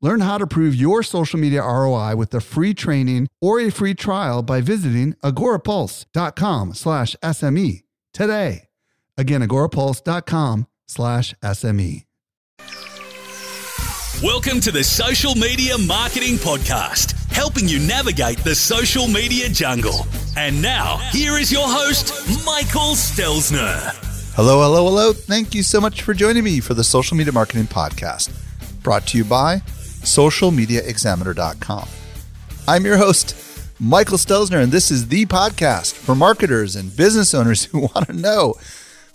Learn how to prove your social media ROI with a free training or a free trial by visiting agorapulse.com slash SME today. Again, agorapulse.com slash SME. Welcome to the Social Media Marketing Podcast, helping you navigate the social media jungle. And now, here is your host, Michael Stelzner. Hello, hello, hello. Thank you so much for joining me for the Social Media Marketing Podcast, brought to you by socialmediaexaminer.com. I'm your host, Michael Stelzner, and this is the podcast for marketers and business owners who want to know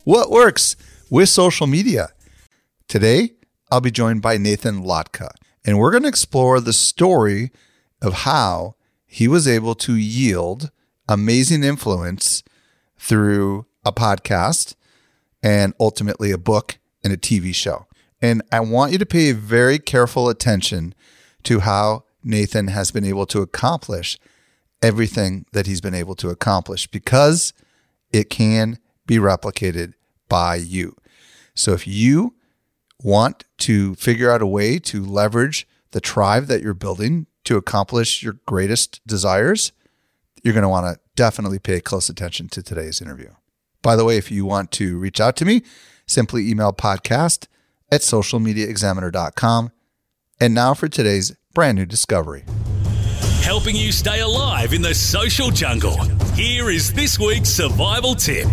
what works with social media. Today, I'll be joined by Nathan Latka, and we're going to explore the story of how he was able to yield amazing influence through a podcast and ultimately a book and a TV show. And I want you to pay very careful attention to how Nathan has been able to accomplish everything that he's been able to accomplish because it can be replicated by you. So if you want to figure out a way to leverage the tribe that you're building to accomplish your greatest desires, you're going to want to definitely pay close attention to today's interview. By the way, if you want to reach out to me, simply email podcast at socialmediaexaminer.com. And now for today's brand new discovery. Helping you stay alive in the social jungle. Here is this week's survival tip.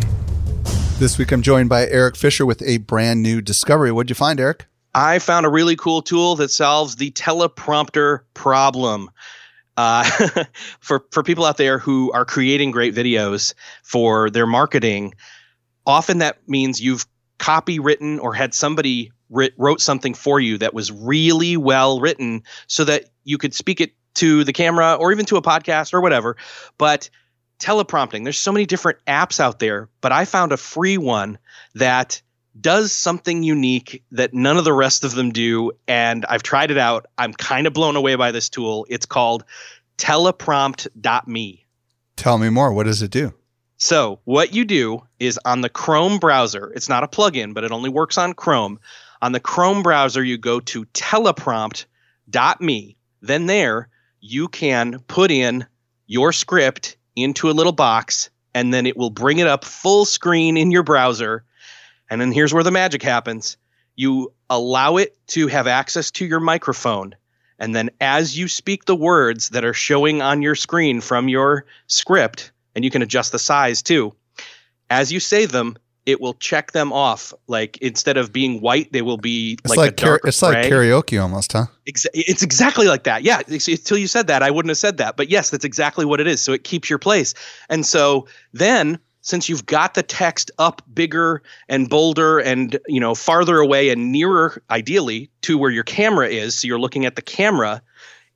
This week I'm joined by Eric Fisher with a brand new discovery. What'd you find, Eric? I found a really cool tool that solves the teleprompter problem. Uh, for for people out there who are creating great videos for their marketing, often that means you've copywritten or had somebody writ, wrote something for you that was really well written so that you could speak it to the camera or even to a podcast or whatever. But teleprompting, there's so many different apps out there, but I found a free one that does something unique that none of the rest of them do. And I've tried it out. I'm kind of blown away by this tool. It's called teleprompt.me. Tell me more. What does it do? So, what you do is on the Chrome browser, it's not a plugin, but it only works on Chrome. On the Chrome browser, you go to teleprompt.me. Then there, you can put in your script into a little box, and then it will bring it up full screen in your browser. And then here's where the magic happens you allow it to have access to your microphone. And then as you speak the words that are showing on your screen from your script, and you can adjust the size too, as you say them, it will check them off. Like instead of being white, they will be It's like, like, a darker it's like karaoke almost, huh? Exa- it's exactly like that. Yeah. Until you said that, I wouldn't have said that. But yes, that's exactly what it is. So it keeps your place. And so then, since you've got the text up bigger and bolder and you know farther away and nearer, ideally to where your camera is, so you're looking at the camera,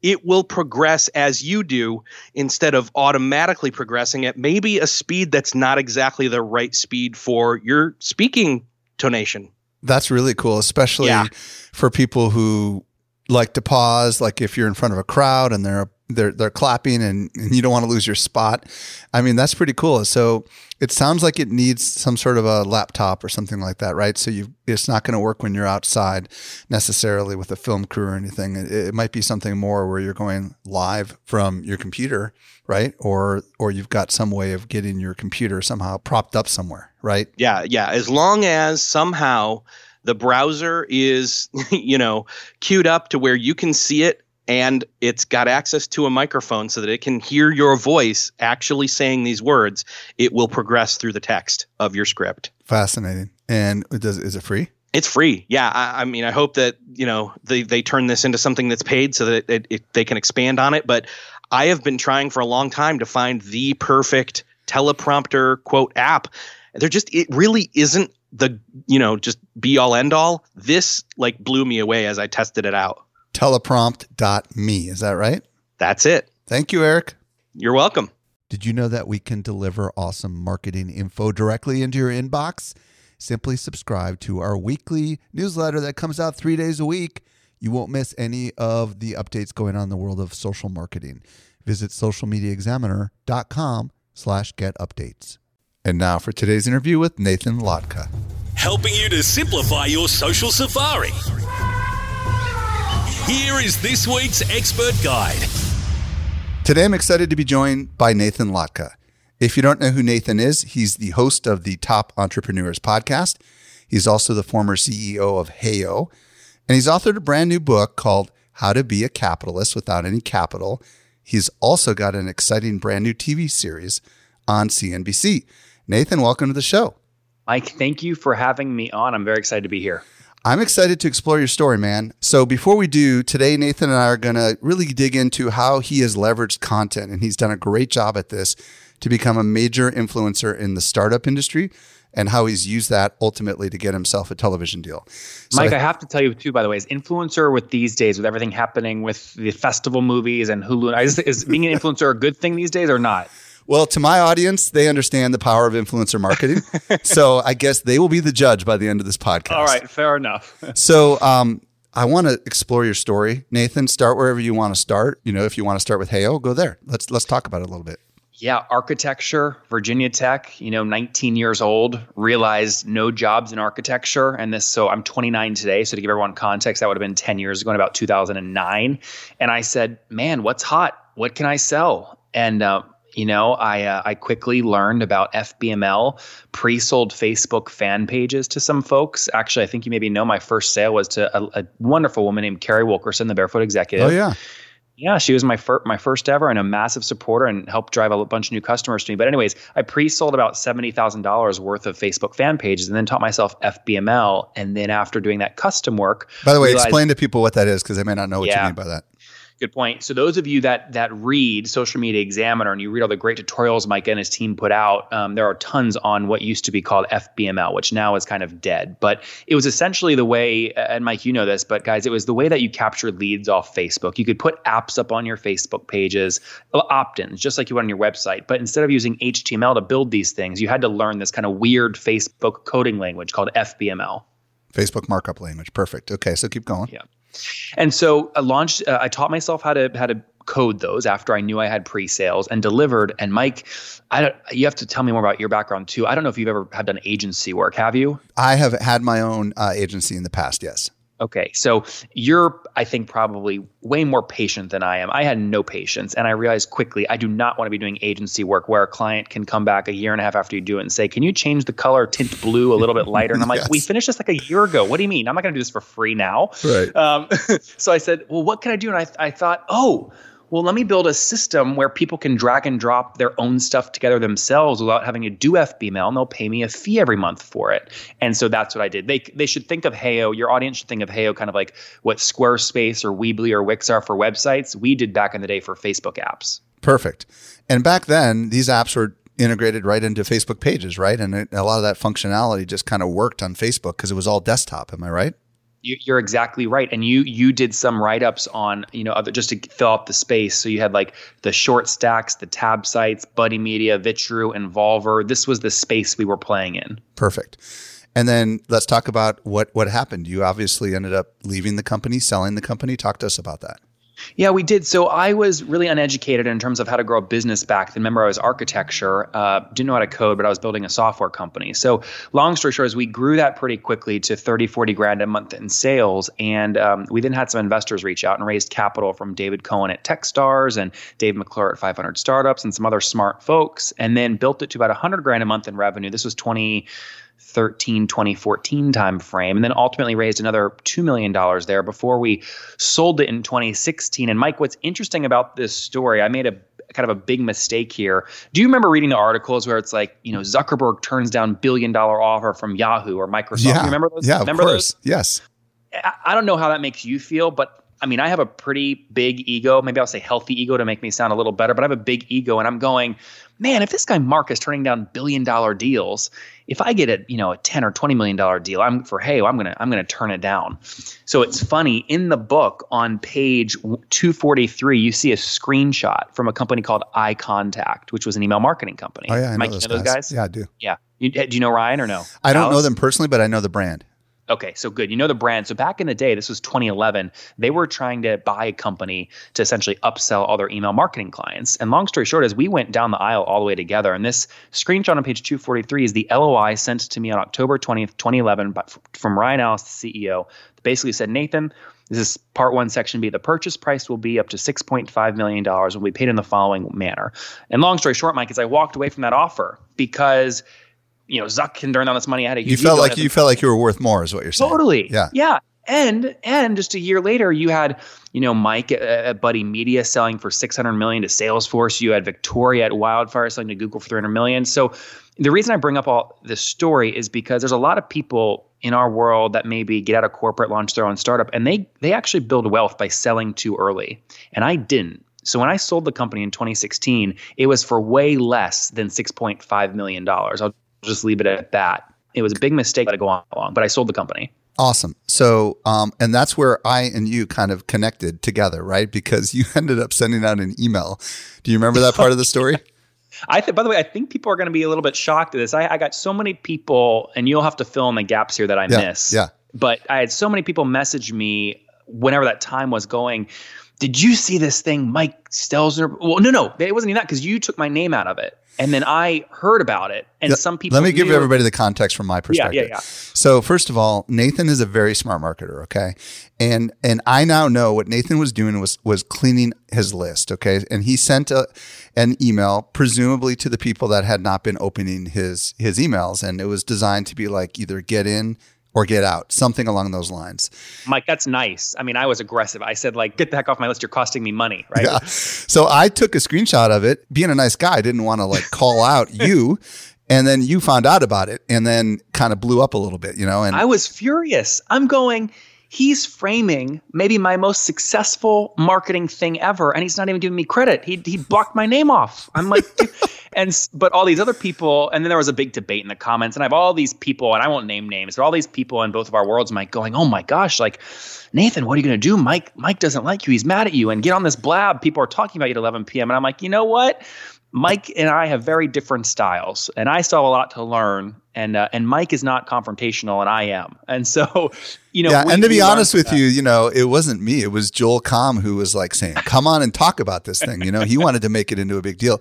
it will progress as you do instead of automatically progressing at maybe a speed that's not exactly the right speed for your speaking tonation. That's really cool, especially Yeah. for people who like to pause, like if you're in front of a crowd and they're they're they're clapping and, and you don't want to lose your spot. I mean, that's pretty cool. So it sounds like it needs some sort of a laptop or something like that, right? So you it's not going to work when you're outside necessarily with a film crew or anything. It, it might be something more where you're going live from your computer, right? Or or you've got some way of getting your computer somehow propped up somewhere, right? Yeah, yeah. As long as somehow the browser is, you know, queued up to where you can see it and it's got access to a microphone so that it can hear your voice actually saying these words, it will progress through the text of your script. Fascinating. And it does is it free? It's free. Yeah. I, I mean, I hope that, you know, they, they turn this into something that's paid so that it, it, they can expand on it. But I have been trying for a long time to find the perfect teleprompter quote app. There just, it really isn't the, you know, just be all end all. This like blew me away as I tested it out. teleprompt.me. Is that right? That's it. Thank you, Eric. You're welcome. Did you know that we can deliver awesome marketing info directly into your inbox? Simply subscribe to our weekly newsletter that comes out three days a week. You won't miss any of the updates going on in the world of social marketing. Visit socialmediaexaminer.com slash get updates. And now for today's interview with Nathan Latka. helping you to simplify your social safari. Here is this week's expert guide. Today, I'm excited to be joined by Nathan Latka. If you don't know who Nathan is, he's the host of the Top Entrepreneurs podcast. He's also the former CEO of Heyo, and he's authored a brand new book called How to Be a Capitalist Without Any Capital. He's also got an exciting brand new TV series on CNBC. Nathan, welcome to the show. Mike, thank you for having me on. I'm very excited to be here. I'm excited to explore your story, man. So before we do, today Nathan and I are going to really dig into how he has leveraged content and he's done a great job at this to become a major influencer in the startup industry and how he's used that ultimately to get himself a television deal. So Mike, I, I, have to tell you too, by the way, is influencer with these days, with everything happening with the festival movies and Hulu, is, is being an influencer a good thing these days or not? Well, to my audience, they understand the power of influencer marketing. so I guess they will be the judge by the end of this podcast. All right, fair enough. so um, I want to explore your story, Nathan. Start wherever you want to start. You know, if you want to start with Heyo, go there. Let's let's talk about it a little bit. Yeah, architecture, Virginia Tech, you know, 19 years old, realized no jobs in architecture. And this, so I'm 29 today. So to give everyone context, that would have been 10 years ago in about 2009. And I said, man, what's hot? What can I sell? And uh, you know, I uh, I quickly learned about FBML, pre-sold Facebook fan pages to some folks. Actually, I think you maybe know my first sale was to a, a wonderful woman named Carrie Wilkerson, the Barefoot Executive. Oh yeah. Yeah, she was my fir- my first ever and a massive supporter and helped drive a bunch of new customers to me. But anyways, I pre-sold about seventy thousand dollars worth of Facebook fan pages and then taught myself FBML. And then after doing that custom work, by the way, realized, explain to people what that is because they may not know what yeah, you mean by that. Good point. So those of you that that read Social Media Examiner and you read all the great tutorials Mike and his team put out, um, there are tons on what used to be called FBML, which now is kind of dead. But it was essentially the way, and Mike, you know this, but guys, it was the way that you captured leads off Facebook. You could put apps up on your Facebook pages, uh, opt-ins, just like you would on your website. But instead of using HTML to build these things, you had to learn this kind of weird Facebook coding language called FBML. Facebook markup language. Perfect. Okay, so keep going. Yeah. And so I launched. Uh, I taught myself how to how to code those after I knew I had pre-sales and delivered. And Mike, I don't, you have to tell me more about your background too. I don't know if you've ever had done agency work. Have you? I have had my own uh, agency in the past. Yes. Okay, so you're, I think, probably way more patient than I am. I had no patience, and I realized quickly I do not want to be doing agency work where a client can come back a year and a half after you do it and say, "Can you change the color, tint blue a little bit lighter?" And I'm like, yes. "We finished this like a year ago. What do you mean? I'm not going to do this for free now." Right. Um, so I said, "Well, what can I do?" And I, I thought, "Oh." Well, let me build a system where people can drag and drop their own stuff together themselves without having to do FBML, and they'll pay me a fee every month for it. And so that's what I did. They they should think of Heyo. Your audience should think of Heyo kind of like what Squarespace or Weebly or Wix are for websites. We did back in the day for Facebook apps. Perfect. And back then, these apps were integrated right into Facebook pages, right? And a lot of that functionality just kind of worked on Facebook because it was all desktop. Am I right? You're exactly right. And you you did some write-ups on you know other just to fill up the space. So you had like the short stacks the tab sites buddy media Vitrue and Involver. This was the space we were playing in. Perfect. And then let's talk about what what happened. You obviously ended up leaving the company selling the company. Talk to us about that yeah, we did. So I was really uneducated in terms of how to grow a business back then. Remember, I was architecture, uh, didn't know how to code, but I was building a software company. So long story short is we grew that pretty quickly to 30, 40 grand a month in sales. And um, we then had some investors reach out and raised capital from David Cohen at Techstars and Dave McClure at 500 Startups and some other smart folks, and then built it to about 100 grand a month in revenue. This was 20- 2013 2014 timeframe and then ultimately raised another $2 million there before we sold it in 2016 and mike what's interesting about this story i made a kind of a big mistake here. Do you remember reading the articles where it's like you know zuckerberg turns down billion dollar offer from yahoo or microsoft? Yeah. you remember those? Yeah remember of course. Those? yes I don't know how that makes you feel but I mean, I have a pretty big ego. Maybe I'll say healthy ego to make me sound a little better, but I have a big ego and I'm going, man, if this guy Mark is turning down billion dollar deals, if I get a you know a ten or twenty million dollar deal, I'm for hey, I'm gonna I'm gonna turn it down. So it's funny in the book on page 243, you see a screenshot from a company called iContact, which was an email marketing company. Oh yeah, I Mike, know, those, you know guys. those guys. Yeah, I do. Yeah. You, do you know Ryan or no? I don't know them personally, but I know the brand. Okay, so good. You know the brand. So back in the day, this was 2011, they were trying to buy a company to essentially upsell all their email marketing clients. And long story short, as we went down the aisle all the way together, and this screenshot on page 243 is the LOI sent to me on October 20th, 2011, by, from Ryan Allis, the CEO. Basically said, Nathan, this is part one, section B. The purchase price will be up to $6.5 million and will be paid in the following manner. And long story short, Mike, is I walked away from that offer because you know, Zuck can turn down this money. I had a You felt like you felt like you were worth more, is what you're saying. Totally. Yeah. Yeah. And and just a year later, you had you know Mike at, at Buddy Media selling for six hundred million to Salesforce. You had Victoria at Wildfire selling to Google for three hundred million. So the reason I bring up all this story is because there's a lot of people in our world that maybe get out of corporate, launch their own startup, and they they actually build wealth by selling too early. And I didn't. So when I sold the company in 2016, it was for way less than 6.5 million dollars. I'll just leave it at that. It was a big mistake to go on along, but I sold the company. Awesome. So, um, and that's where I and you kind of connected together, right? Because you ended up sending out an email. Do you remember that part of the story? I th- by the way, I think people are going to be a little bit shocked at this. I, I got so many people, and you'll have to fill in the gaps here that I Yeah, miss. yeah. But I had so many people message me whenever that time was going. Did you see this thing, Mike Stelzner? Well, no, no, it wasn't even that because you took my name out of it, and then I heard about it, and Yeah, some people. Let me give everybody the context from my Yeah, perspective. yeah, yeah. So first of all, Nathan is a very smart marketer, okay? And and I now know what Nathan was doing was was cleaning his list, okay? And he sent a an email presumably to the people that had not been opening his his emails and it was designed to be like either get in or get out, something along those lines. Mike, that's nice. I mean, I was aggressive. I said, like, get the heck off my list. You're costing me money, right? Yeah. So I took a screenshot of it. Being a nice guy, I didn't want to like call out you. And then you found out about it and then kind of blew up a little bit, you know? And I was furious. I'm going, he's framing maybe my most successful marketing thing ever, and he's not even giving me credit. He he blocked my name off. I'm like, and but all these other people, and then there was a big debate in the comments, and I have all these people, and I won't name names, but all these people in both of our worlds, Mike, going, oh my gosh, like Nathan, what are you gonna do? Mike Mike doesn't like you. He's mad at you, and get on this blab. People are talking about you at 11 p.m. And I'm like, you know what? Mike and I have very different styles, and I still have a lot to learn. And uh, and Mike is not confrontational, and I am. And so, you know, yeah, we- and to be honest with that. you, you know, it wasn't me. It was Joel Comm who was like saying, "Come on and talk about this thing." You know, he wanted to make it into a big deal.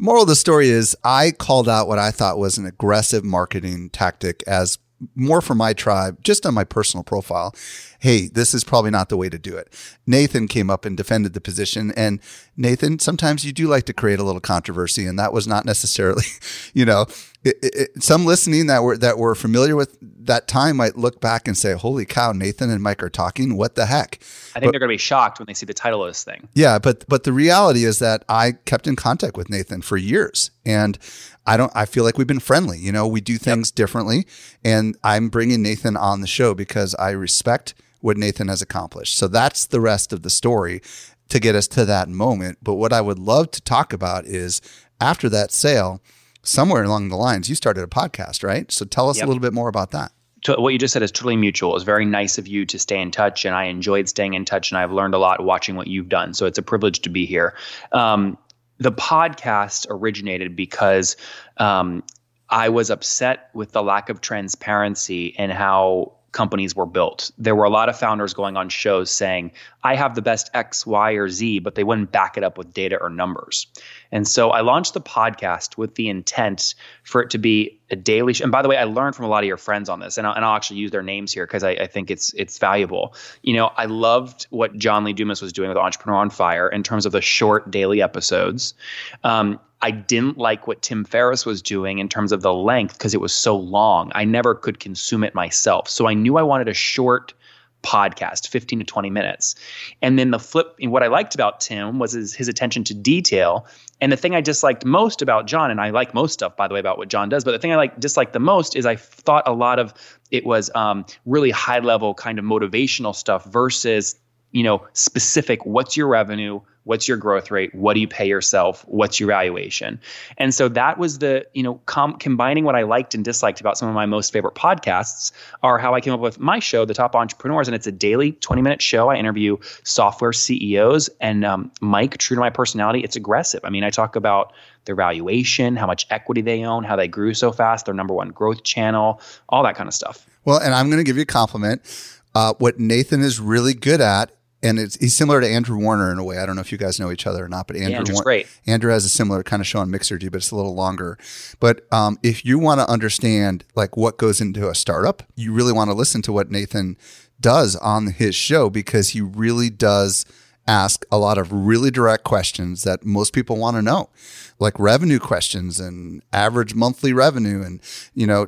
Moral of the story is, I called out what I thought was an aggressive marketing tactic as more for my tribe, just on my personal profile. Hey, this is probably not the way to do it. Nathan came up and defended the position, and Nathan, sometimes you do like to create a little controversy, and that was not necessarily, you know, it, it, some listening that were that were familiar with that time might look back and say, "Holy cow, Nathan and Mike are talking. What the heck?" I think they're going to be shocked when they see the title of this thing. Yeah, but but the reality is that I kept in contact with Nathan for years, and I don't. I feel like we've been friendly. You know, we do things differently, and I'm bringing Nathan on the show because I respect what Nathan has accomplished. So that's the rest of the story to get us to that moment. But what I would love to talk about is after that sale, somewhere along the lines, you started a podcast, right? So tell us Yep. a little bit more about that. what you just said is totally mutual. It was very nice of you to stay in touch, and I enjoyed staying in touch, and I've learned a lot watching what you've done. So it's a privilege to be here. Um, the podcast originated because um, I was upset with the lack of transparency and how companies were built. There were a lot of founders going on shows saying, I have the best X, Y, or Z, but they wouldn't back it up with data or numbers. And so I launched the podcast with the intent for it to be a daily. Sh- and by the way, I learned from a lot of your friends on this, and I'll, and I'll actually use their names here because I, I think it's it's valuable. You know, I loved what John Lee Dumas was doing with Entrepreneur on Fire in terms of the short daily episodes. Um, I didn't like what Tim Ferriss was doing in terms of the length because it was so long. I never could consume it myself. So I knew I wanted a short podcast, 15 to 20 minutes. And then the flip, what I liked about Tim was his, his attention to detail. And the thing I disliked most about John, and I like most stuff, by the way, about what John does, but the thing I like disliked the most is I thought a lot of it was um, really high level kind of motivational stuff versus you know, specific. What's your revenue? What's your growth rate? What do you pay yourself? What's your valuation? And so that was the, you know, com- combining what I liked and disliked about some of my most favorite podcasts are how I came up with my show, The Top Entrepreneurs. And it's a daily 20 minute show. I interview software CEOs. And um, Mike, true to my personality, it's aggressive. I mean, I talk about their valuation, how much equity they own, how they grew so fast, their number one growth channel, all that kind of stuff. Well, and I'm going to give you a compliment. Uh, what Nathan is really good at and it's he's similar to Andrew Warner in a way. I don't know if you guys know each other or not, but Andrew Andrew's War- great. Andrew has a similar kind of show on Mixergy, but it's a little longer. But um, if you want to understand like what goes into a startup, you really want to listen to what Nathan does on his show because he really does ask a lot of really direct questions that most people want to know, like revenue questions and average monthly revenue. And, you know,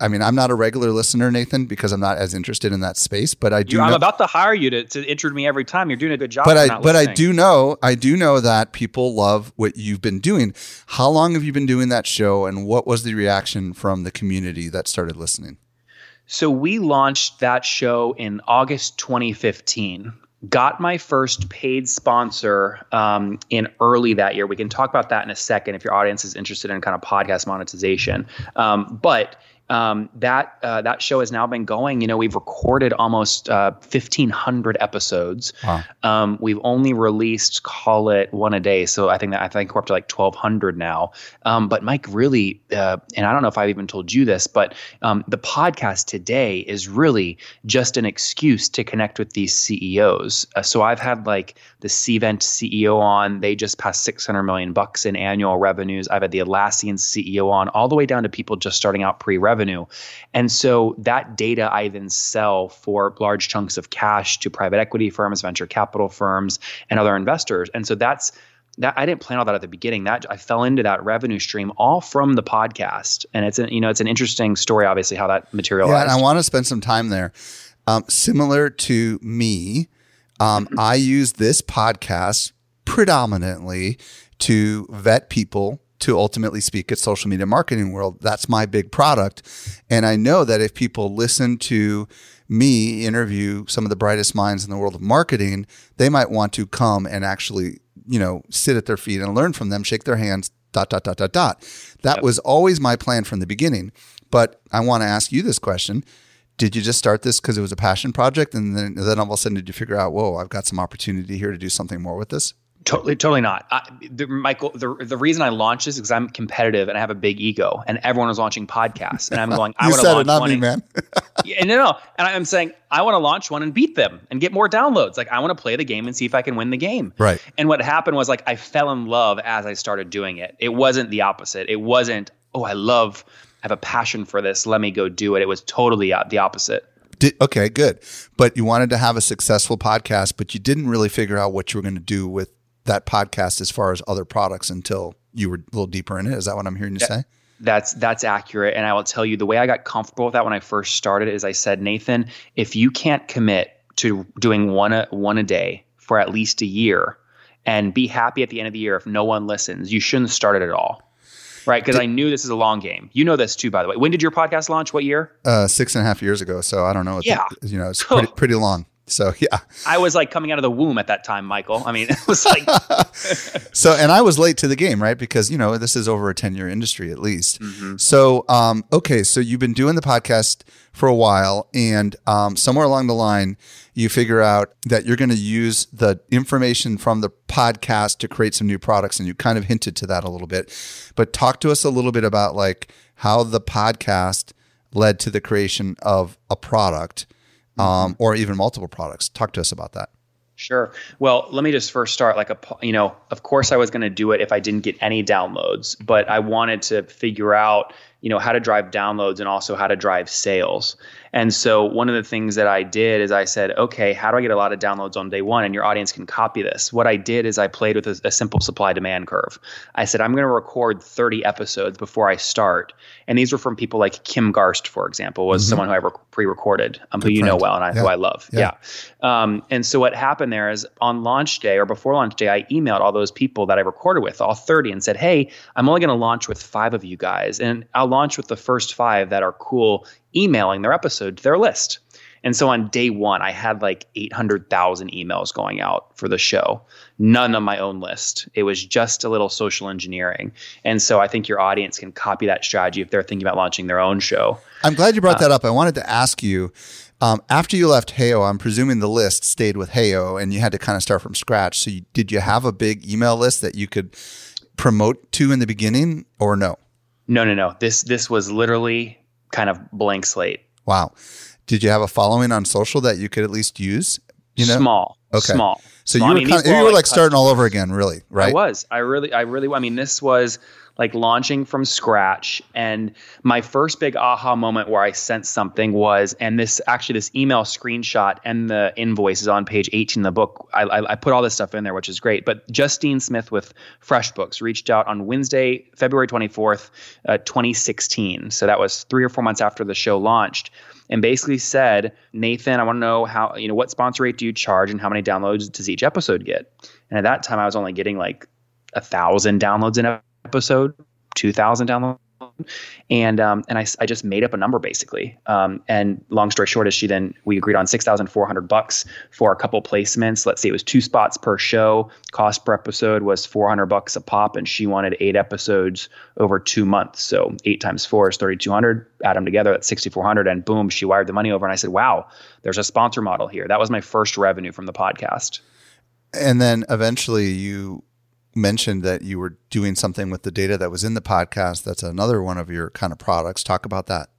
I mean, I'm not a regular listener, Nathan, because I'm not as interested in that space, but I do. I'm know, about to hire you to, to intro me every time. You're doing a good job. But I, but listening. I do know, I do know that people love what you've been doing. How long have you been doing that show and what was the reaction from the community that started listening? So we launched that show in August 2015 got my first paid sponsor um, in early that year. We can talk about that in a second if your audience is interested in kind of podcast monetization. Um, but um, that uh, that show has now been going. You know, we've recorded almost uh, fifteen hundred episodes. Wow. Um, we've only released, call it one a day. So I think that I think we're up to like twelve hundred now. Um, but Mike, really, uh, and I don't know if I've even told you this, but um, the podcast today is really just an excuse to connect with these CEOs. Uh, so I've had like the Cvent CEO on. They just passed six hundred million bucks in annual revenues. I've had the Atlassian CEO on, all the way down to people just starting out pre-revenue revenue. And so that data I then sell for large chunks of cash to private equity firms, venture capital firms, and other investors. And so that's that I didn't plan all that at the beginning. That I fell into that revenue stream all from the podcast, and it's a, you know it's an interesting story, obviously how that materialized. Yeah, and I want to spend some time there. Um, similar to me, um, I use this podcast predominantly to vet people to ultimately speak at social media marketing world. That's my big product. And I know that if people listen to me interview some of the brightest minds in the world of marketing, they might want to come and actually, you know, sit at their feet and learn from them, shake their hands, dot, dot, dot, dot, dot. That yep. was always my plan from the beginning. But I want to ask you this question. Did you just start this because it was a passion project? And then, then all of a sudden, did you figure out, whoa, I've got some opportunity here to do something more with this? Totally, totally not. I, the, Michael, the, the reason I launched this is because I'm competitive and I have a big ego, and everyone is launching podcasts, and I'm going. I want to launch it, not one. Me, man. yeah, no, no, and I'm saying I want to launch one and beat them and get more downloads. Like I want to play the game and see if I can win the game. Right. And what happened was like I fell in love as I started doing it. It wasn't the opposite. It wasn't. Oh, I love. I have a passion for this. Let me go do it. It was totally uh, the opposite. Did, okay, good. But you wanted to have a successful podcast, but you didn't really figure out what you were going to do with that podcast as far as other products until you were a little deeper in it. Is that what I'm hearing you yeah, say? That's that's accurate. And I will tell you the way I got comfortable with that when I first started is I said, Nathan, if you can't commit to doing one a one a day for at least a year and be happy at the end of the year if no one listens, you shouldn't start it at all. Right, because I knew this is a long game. You know this too, by the way. When did your podcast launch? What year? Uh, six and a half years ago. So I don't know. yeah, you know, it's pretty, pretty long. So yeah, I was like coming out of the womb at that time, Michael. I mean, it was like so, and I was late to the game, right? Because you know this is over a ten year industry at least. Mm-hmm. So um, okay, so you've been doing the podcast for a while, and um, somewhere along the line, you figure out that you're going to use the information from the podcast to create some new products, and you kind of hinted to that a little bit. But talk to us a little bit about like how the podcast led to the creation of a product um, or even multiple products. Talk to us about that. Sure. Well, let me just first start like a you know, of course I was going to do it if I didn't get any downloads, but I wanted to figure out, you know, how to drive downloads and also how to drive sales. And so one of the things that I did is I said, okay, how do I get a lot of downloads on day one? And your audience can copy this. What I did is I played with a, a simple supply demand curve. I said, I'm going to record 30 episodes before I start. And these were from people like Kim Garst, for example, was mm-hmm. someone who I rec- pre-recorded, um, who you know well and I, yeah. who I love. Yeah. yeah. Um, and so what happened there is on launch day or before launch day, I emailed all those people that I recorded with, all 30, and said, hey, I'm only going to launch with five of you guys. And I'll launch with the first five that are cool emailing their episode to their list. And so on day one, I had like 800,000 emails going out for the show, none on my own list. It was just a little social engineering. And so I think your audience can copy that strategy if they're thinking about launching their own show. I'm glad you brought that up. I wanted to ask you um, after you left Heyo, I'm presuming the list stayed with Heyo and you had to kind of start from scratch. So, you, did you have a big email list that you could promote to in the beginning or no? No, no, no. This this was literally kind of blank slate. Wow. Did you have a following on social that you could at least use? You know? Small. Okay. Small. So you were, kind of, you were like starting all over again, really, right? I was. I really, I really. I mean, this was like launching from scratch. And my first big aha moment where I sent something was, and this actually this email screenshot and the invoice is on page 18 in the book. I, I, I put all this stuff in there, which is great. But Justine Smith with FreshBooks reached out on Wednesday, February 24th, uh, 2016. So that was three or four months after the show launched and basically said, Nathan, I want to know how, you know, what sponsor rate do you charge and how many downloads does each episode get? And at that time, I was only getting like a thousand downloads in episode, 2000 downloads. And um, and I, I just made up a number basically. Um, and long story short is she then we agreed on six thousand four hundred bucks for a couple placements. Let's say it was two spots per show. Cost per episode was four hundred bucks a pop, and she wanted eight episodes over two months. So eight times four is thirty two hundred. Add them together, that's sixty four hundred. And boom, she wired the money over. And I said, wow, there's a sponsor model here. That was my first revenue from the podcast. And then eventually you mentioned that you were doing something with the data that was in the podcast. That's another one of your kind of products. Talk about that.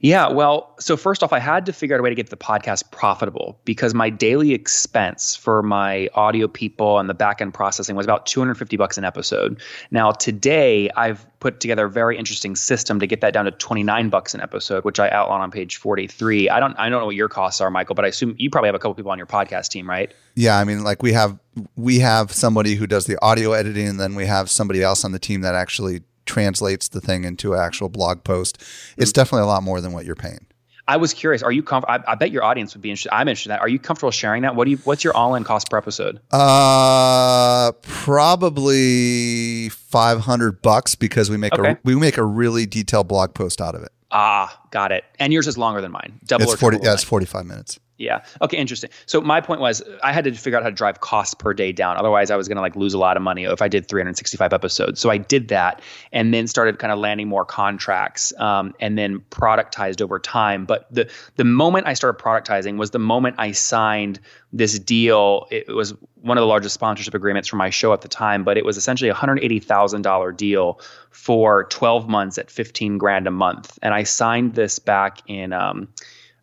Yeah, well, so first off, I had to figure out a way to get the podcast profitable because my daily expense for my audio people and the back end processing was about 250 bucks an episode. Now, today I've put together a very interesting system to get that down to 29 bucks an episode, which I outline on page 43. I don't I don't know what your costs are, Michael, but I assume you probably have a couple people on your podcast team, right? Yeah, I mean, like we have we have somebody who does the audio editing and then we have somebody else on the team that actually translates the thing into an actual blog post. It's definitely a lot more than what you're paying. I was curious. Are you? Comf- I, I, bet your audience would be interested. I'm interested in that. Are you comfortable sharing that? What do you? What's your all-in cost per episode? Uh, probably five hundred bucks because we make okay. a we make a really detailed blog post out of it. Ah, got it. And yours is longer than mine. Double it's or forty. Yeah, it's forty-five minutes. Yeah. Okay. Interesting. So my point was, I had to figure out how to drive costs per day down. Otherwise, I was going to like lose a lot of money if I did 365 episodes. So I did that, and then started kind of landing more contracts, um, and then productized over time. But the the moment I started productizing was the moment I signed this deal. It was one of the largest sponsorship agreements for my show at the time, but it was essentially a hundred eighty thousand dollar deal for 12 months at 15 grand a month, and I signed this back in. Um,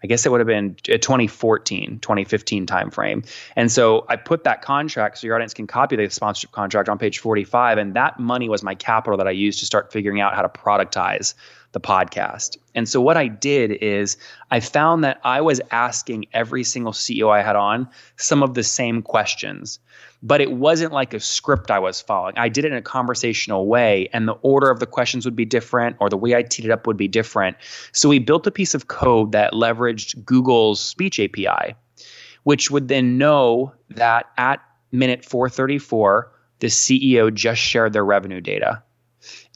I guess it would have been a 2014, 2015 timeframe. And so I put that contract so your audience can copy the sponsorship contract on page 45. And that money was my capital that I used to start figuring out how to productize the podcast. And so what I did is I found that I was asking every single CEO I had on some of the same questions but it wasn't like a script I was following. I did it in a conversational way, and the order of the questions would be different, or the way I teed it up would be different. So we built a piece of code that leveraged Google's speech API, which would then know that at minute 434, the CEO just shared their revenue data.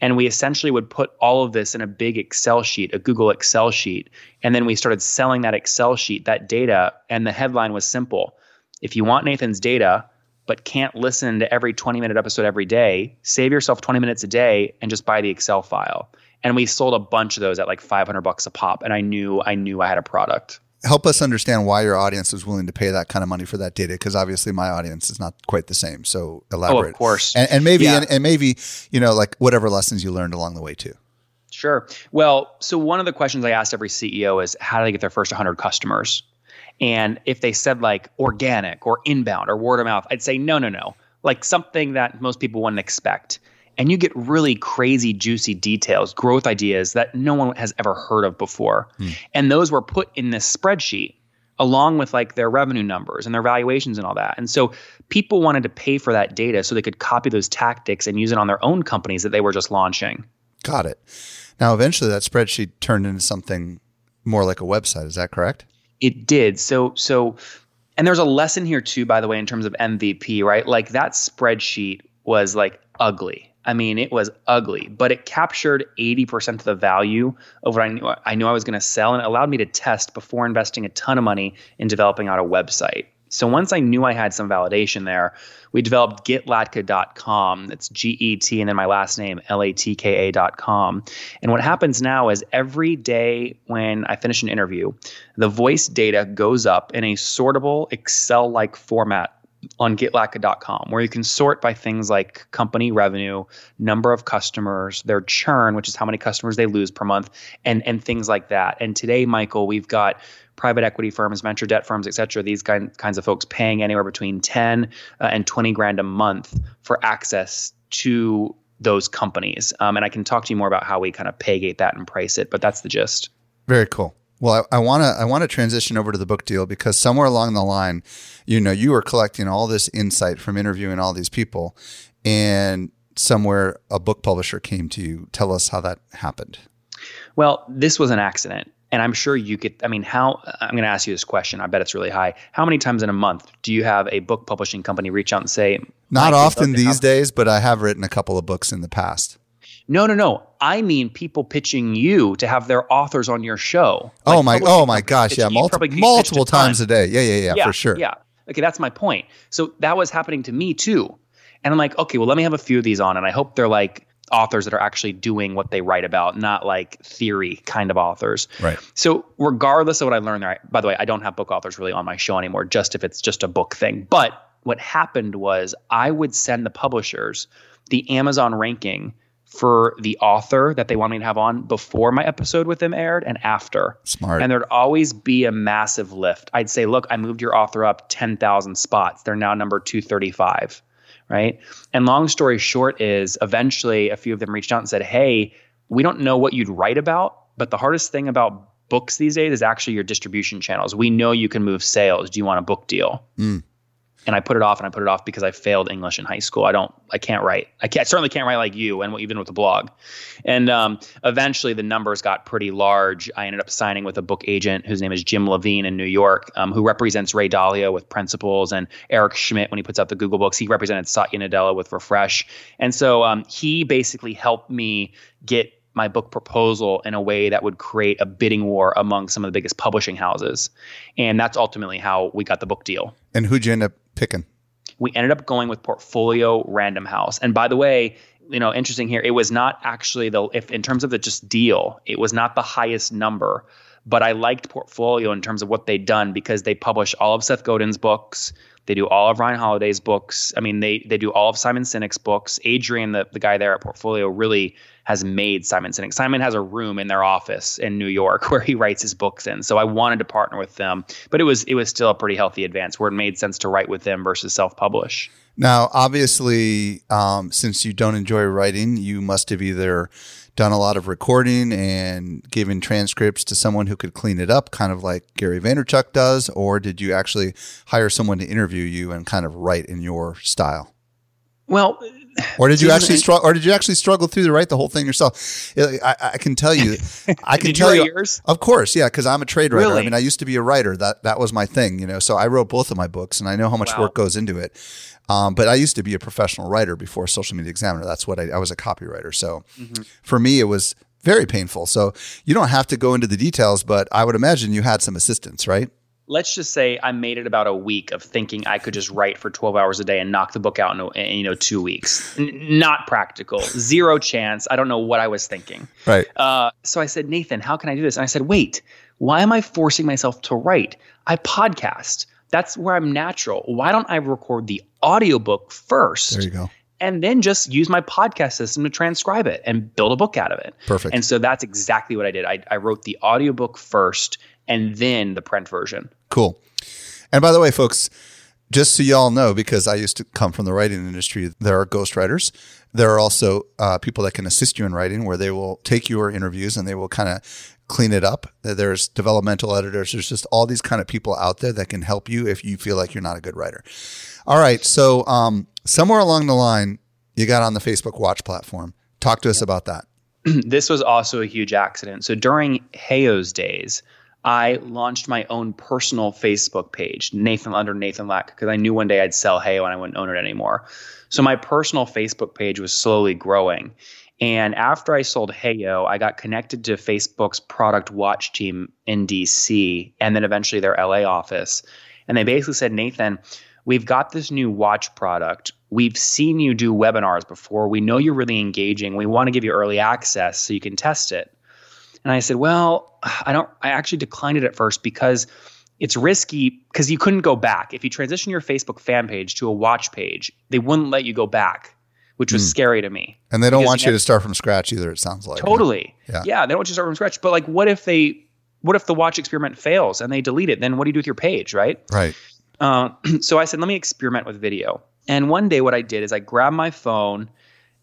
And we essentially would put all of this in a big Excel sheet, a Google Excel sheet. And then we started selling that Excel sheet, that data. And the headline was simple If you want Nathan's data, but can't listen to every 20 minute episode every day, save yourself 20 minutes a day and just buy the Excel file. And we sold a bunch of those at like 500 bucks a pop. And I knew, I knew I had a product. Help us understand why your audience is willing to pay that kind of money for that data. Cause obviously my audience is not quite the same. So elaborate. Oh, of course. And, and maybe, yeah. and, and maybe, you know, like whatever lessons you learned along the way too. Sure. Well, so one of the questions I asked every CEO is how do they get their first 100 customers? And if they said like organic or inbound or word of mouth, I'd say no, no, no. Like something that most people wouldn't expect. And you get really crazy, juicy details, growth ideas that no one has ever heard of before. Mm. And those were put in this spreadsheet along with like their revenue numbers and their valuations and all that. And so people wanted to pay for that data so they could copy those tactics and use it on their own companies that they were just launching. Got it. Now, eventually that spreadsheet turned into something more like a website. Is that correct? It did. So so and there's a lesson here too by the way in terms of MVP, right? Like that spreadsheet was like ugly. I mean, it was ugly, but it captured 80% of the value of what I knew I knew I was going to sell and it allowed me to test before investing a ton of money in developing out a website. So once I knew I had some validation there, we developed getlatka.com. That's G E T and then my last name, L A T K A.com. And what happens now is every day when I finish an interview, the voice data goes up in a sortable Excel like format on getlatka.com where you can sort by things like company revenue, number of customers, their churn, which is how many customers they lose per month, and and things like that. And today, Michael, we've got private equity firms, venture debt firms, et cetera, these kind, kinds of folks paying anywhere between 10 uh, and 20 grand a month for access to those companies. Um, and I can talk to you more about how we kind of pay gate that and price it, but that's the gist. Very cool. Well, I want to I want to transition over to the book deal because somewhere along the line, you know, you were collecting all this insight from interviewing all these people, and somewhere a book publisher came to you. Tell us how that happened. Well, this was an accident and I'm sure you get, I mean, how, I'm going to ask you this question. I bet it's really high. How many times in a month do you have a book publishing company reach out and say, Not often these days, but I have written a couple of books in the past. No, no, no. I mean people pitching you to have their authors on your show. Oh like oh my, oh my gosh, yeah, multiple, multiple times a day. Yeah, yeah, yeah, yeah, for sure. Yeah. Okay, that's my point. So that was happening to me too. And I'm like, okay, well, let me have a few of these on, and I hope they're like authors that are actually doing what they write about, not like theory kind of authors. Right. So regardless of what I learned there, I, by the way, I don't have book authors really on my show anymore, just if it's just a book thing. But what happened was I would send the publishers the Amazon ranking for the author that they want me to have on before my episode with them aired and after. Smart. And there'd always be a massive lift. I'd say, look, I moved your author up 10,000 spots. They're now number 235 right? And long story short is eventually a few of them reached out and said, "Hey, we don't know what you'd write about, but the hardest thing about books these days is actually your distribution channels. We know you can move sales. Do you want a book deal?" Mm and I put it off and I put it off because I failed English in high school. I don't, I can't write. I, can't, I certainly can't write like you and even with the blog. And um, eventually the numbers got pretty large. I ended up signing with a book agent whose name is Jim Levine in New York, um, who represents Ray Dalio with Principles and Eric Schmidt when he puts out the Google books. He represented Satya Nadella with Refresh. And so um, he basically helped me get my book proposal in a way that would create a bidding war among some of the biggest publishing houses. And that's ultimately how we got the book deal. And who'd you end up picking? We ended up going with Portfolio Random House. And by the way, you know, interesting here, it was not actually the if in terms of the just deal, it was not the highest number, but I liked Portfolio in terms of what they'd done because they publish all of Seth Godin's books. They do all of Ryan Holiday's books. I mean, they they do all of Simon Sinek's books. Adrian, the, the guy there at Portfolio, really has made Simon Sinek. Simon has a room in their office in New York where he writes his books in. So I wanted to partner with them, but it was it was still a pretty healthy advance where it made sense to write with them versus self publish. Now, obviously, um, since you don't enjoy writing, you must have either done a lot of recording and given transcripts to someone who could clean it up, kind of like Gary Vaynerchuk does, or did you actually hire someone to interview you and kind of write in your style? Well, or did you actually struggle? Or did you actually struggle through to write the whole thing yourself? I, I can tell you, I can tell you, yours? of course, yeah, because I'm a trade writer. Really? I mean, I used to be a writer. That that was my thing, you know. So I wrote both of my books, and I know how much wow. work goes into it. Um, but I used to be a professional writer before Social Media Examiner. That's what I, I was a copywriter. So mm-hmm. for me, it was very painful. So you don't have to go into the details, but I would imagine you had some assistance, right? Let's just say I made it about a week of thinking I could just write for 12 hours a day and knock the book out in, in you know two weeks. N- not practical, zero chance. I don't know what I was thinking. Right. Uh, so I said, Nathan, how can I do this? And I said, wait, why am I forcing myself to write? I podcast. That's where I'm natural. Why don't I record the audiobook first? There you go. And then just use my podcast system to transcribe it and build a book out of it. Perfect. And so that's exactly what I did. I, I wrote the audiobook first and then the print version. Cool. And by the way, folks, just so y'all know, because I used to come from the writing industry, there are ghostwriters. There are also uh, people that can assist you in writing, where they will take your interviews and they will kind of clean it up. There's developmental editors. There's just all these kind of people out there that can help you if you feel like you're not a good writer. All right. So um, somewhere along the line, you got on the Facebook Watch platform. Talk to us about that. this was also a huge accident. So during Heyo's days, I launched my own personal Facebook page, Nathan under Nathan Latka, because I knew one day I'd sell Heyo and I wouldn't own it anymore. So my personal Facebook page was slowly growing. And after I sold Heyo, I got connected to Facebook's product watch team in DC and then eventually their LA office. And they basically said, Nathan, we've got this new watch product. We've seen you do webinars before. We know you're really engaging. We want to give you early access so you can test it. And I said, well, I don't, I actually declined it at first because it's risky because you couldn't go back. If you transition your Facebook fan page to a watch page, they wouldn't let you go back, which was mm. scary to me. And they don't want you, to start from scratch either, it sounds like. Totally. Yeah. yeah. They don't want you to start from scratch. But like, what if they, what if the watch experiment fails and they delete it? Then what do you do with your page, right? Right. Uh, so I said, let me experiment with video. And one day, what I did is I grabbed my phone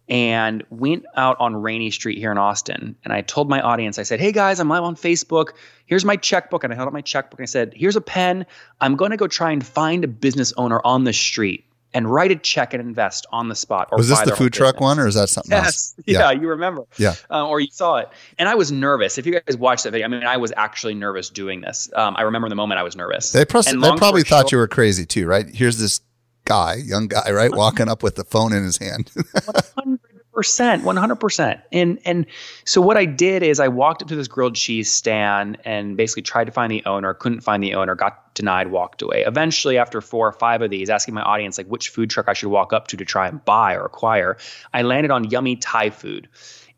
and went out on Rainey Street here in Austin. And I told my audience, I said, Hey guys, I'm live on Facebook. Here's my checkbook. And I held up my checkbook and I said, Here's a pen. I'm going to go try and find a business owner on the street and write a check and invest on the spot. was this the food truck one or is that something yes. else? Yeah, yeah, you remember. Yeah. Uh, or you saw it. And I was nervous. If you guys watched that video, I mean, I was actually nervous doing this. Um, I remember the moment I was nervous. They, pros- they probably thought short, you were crazy too, right? Here's this guy, young guy, right, walking up with the phone in his hand. 100%, one hundred percent. And and so what I did is I walked up to this grilled cheese stand and basically tried to find the owner, couldn't find the owner, got denied, walked away. Eventually, after four or five of these, asking my audience like which food truck I should walk up to to try and buy or acquire, I landed on Yummy Thai Food,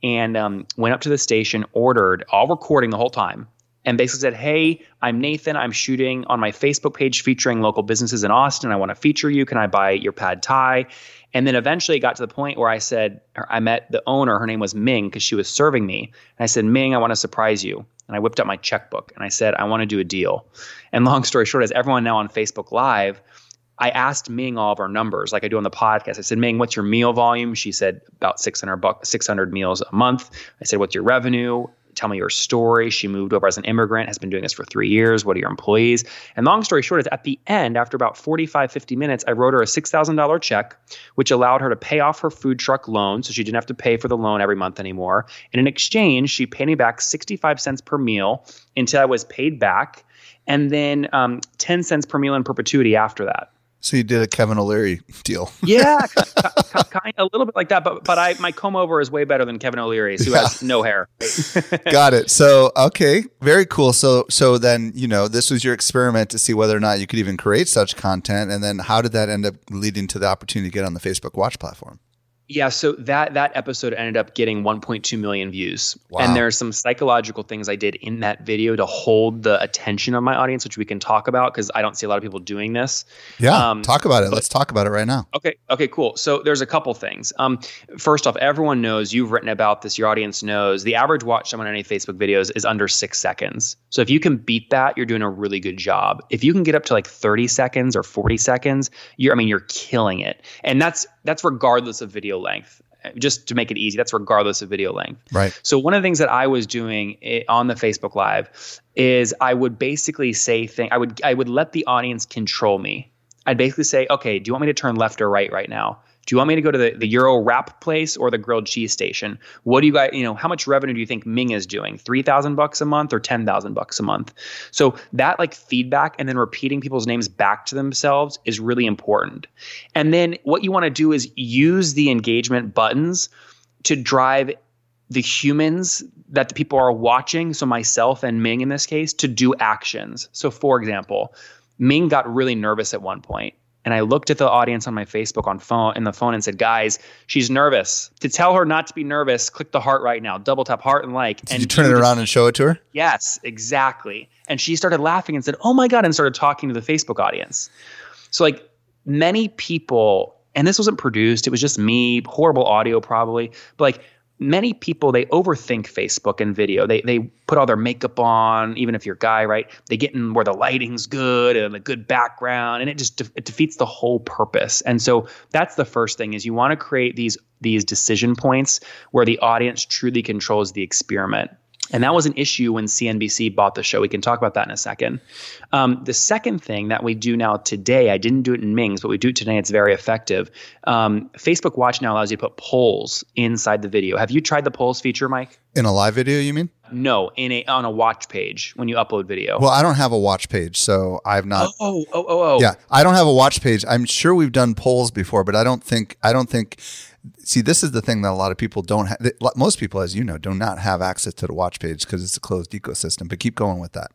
and um, went up to the station, ordered, all recording the whole time. And basically said, Hey, I'm Nathan. I'm shooting on my Facebook page featuring local businesses in Austin. I want to feature you. Can I buy your pad thai? And then eventually it got to the point where I said, I met the owner. Her name was Ming because she was serving me. And I said, Ming, I want to surprise you. And I whipped out my checkbook and I said, I want to do a deal. And long story short, as everyone now on Facebook Live, I asked Ming all of our numbers, like I do on the podcast. I said, Ming, what's your meal volume? She said about 600 bucks, 600 meals a month. I said, what's your revenue? Tell me your story. She moved over as an immigrant, has been doing this for three years. What are your employees? And long story short is at the end, after about 45, 50 minutes, I wrote her a $6,000 check, which allowed her to pay off her food truck loan. So she didn't have to pay for the loan every month anymore. And in exchange, she paid me back 65 cents per meal until I was paid back. And then um, 10 cents per meal in perpetuity after that. So you did a Kevin O'Leary deal. yeah, kind of a little bit like that, but but I my comb over is way better than Kevin O'Leary's, who yeah. has no hair. Got it. So okay, very cool. So so then you know this was your experiment to see whether or not you could even create such content, and then how did that end up leading to the opportunity to get on the Facebook Watch platform? Yeah, so that that episode ended up getting 1.2 million views. Wow. And are some psychological things I did in that video to hold the attention of my audience, which we can talk about because I don't see a lot of people doing this. Yeah, um, talk about it. But, Let's talk about it right now. Okay, okay, cool. So there's a couple things. Um, first off, everyone knows you've written about this. Your audience knows the average watch time on any Facebook videos is under six seconds. So if you can beat that, you're doing a really good job. If you can get up to like 30 seconds or 40 seconds, you're I mean you're killing it. And that's that's regardless of video length. Just to make it easy that's regardless of video length. Right. So one of the things that i was doing on the facebook live is i would basically say thing i would i would let the audience control me. I'd basically say okay do you want me to turn left or right right now do you want me to go to the, the Euro wrap place or the grilled cheese station? What do you guys, you know, how much revenue do you think Ming is doing? 3,000 bucks a month or 10,000 bucks a month? So that like feedback and then repeating people's names back to themselves is really important. And then what you want to do is use the engagement buttons to drive the humans that the people are watching, so myself and Ming in this case, to do actions. So for example, Ming got really nervous at one point and I looked at the audience on my Facebook on phone in the phone and said, "Guys, she's nervous. To tell her not to be nervous, click the heart right now. Double tap heart and like." Did and you turn it around and show it to her? Yes, exactly. And she started laughing and said, "Oh my god!" and started talking to the Facebook audience. So like many people, and this wasn't produced; it was just me, horrible audio probably, but like many people they overthink Facebook and video. They they put all their makeup on, even if you're a guy, right? They get in where the lighting's good and a good background, and it just de- it defeats the whole purpose. And so that's the first thing is you want to create these these decision points where the audience truly controls the experiment. And that was an issue when CNBC bought the show. We can talk about that in a second. Um, the second thing that we do now today, I didn't do it in Mings, but we do it today. It's very effective. Um, Facebook Watch now allows you to put polls inside the video. Have you tried the polls feature, Mike? In a live video, you mean? No, in a on a watch page when you upload video. Well, I don't have a watch page, so I've not. Oh, oh, oh, oh, oh. Yeah, I don't have a watch page. I'm sure we've done polls before, but I don't think I don't think. See, this is the thing that a lot of people don't have. Most people, as you know, do not have access to the watch page because it's a closed ecosystem. But keep going with that.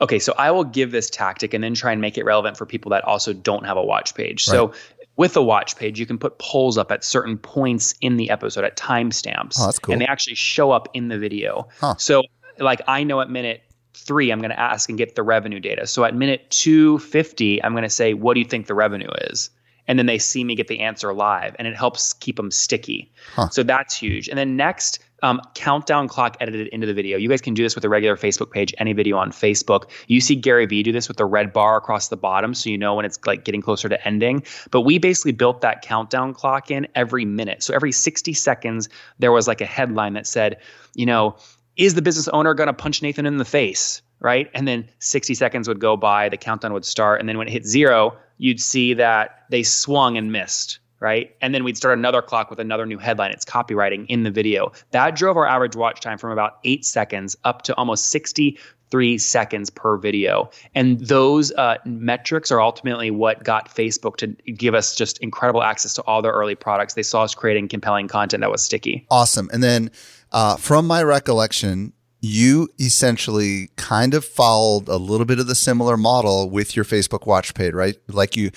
Okay, so I will give this tactic and then try and make it relevant for people that also don't have a watch page. So with the watch page, you can put polls up at certain points in the episode at timestamps. Oh, that's cool. And they actually show up in the video. Huh. So, like, I know at minute three, I'm going to ask and get the revenue data. So at minute 250, I'm going to say, what do you think the revenue is? And then they see me get the answer live, and it helps keep them sticky. Huh. So that's huge. And then next, um, countdown clock edited into the video. You guys can do this with a regular Facebook page, any video on Facebook. You see Gary Vee do this with the red bar across the bottom, so you know when it's like getting closer to ending. But we basically built that countdown clock in every minute. So every 60 seconds, there was like a headline that said, you know, is the business owner going to punch Nathan in the face? Right. And then 60 seconds would go by, the countdown would start. And then when it hit zero, you'd see that they swung and missed right? And then we'd start another clock with another new headline. It's copywriting in the video. That drove our average watch time from about eight seconds up to almost 63 seconds per video. And those uh, metrics are ultimately what got Facebook to give us just incredible access to all their early products. They saw us creating compelling content that was sticky. Awesome. And then uh, from my recollection, you essentially kind of followed a little bit of the similar model with your Facebook watch page, right? Like you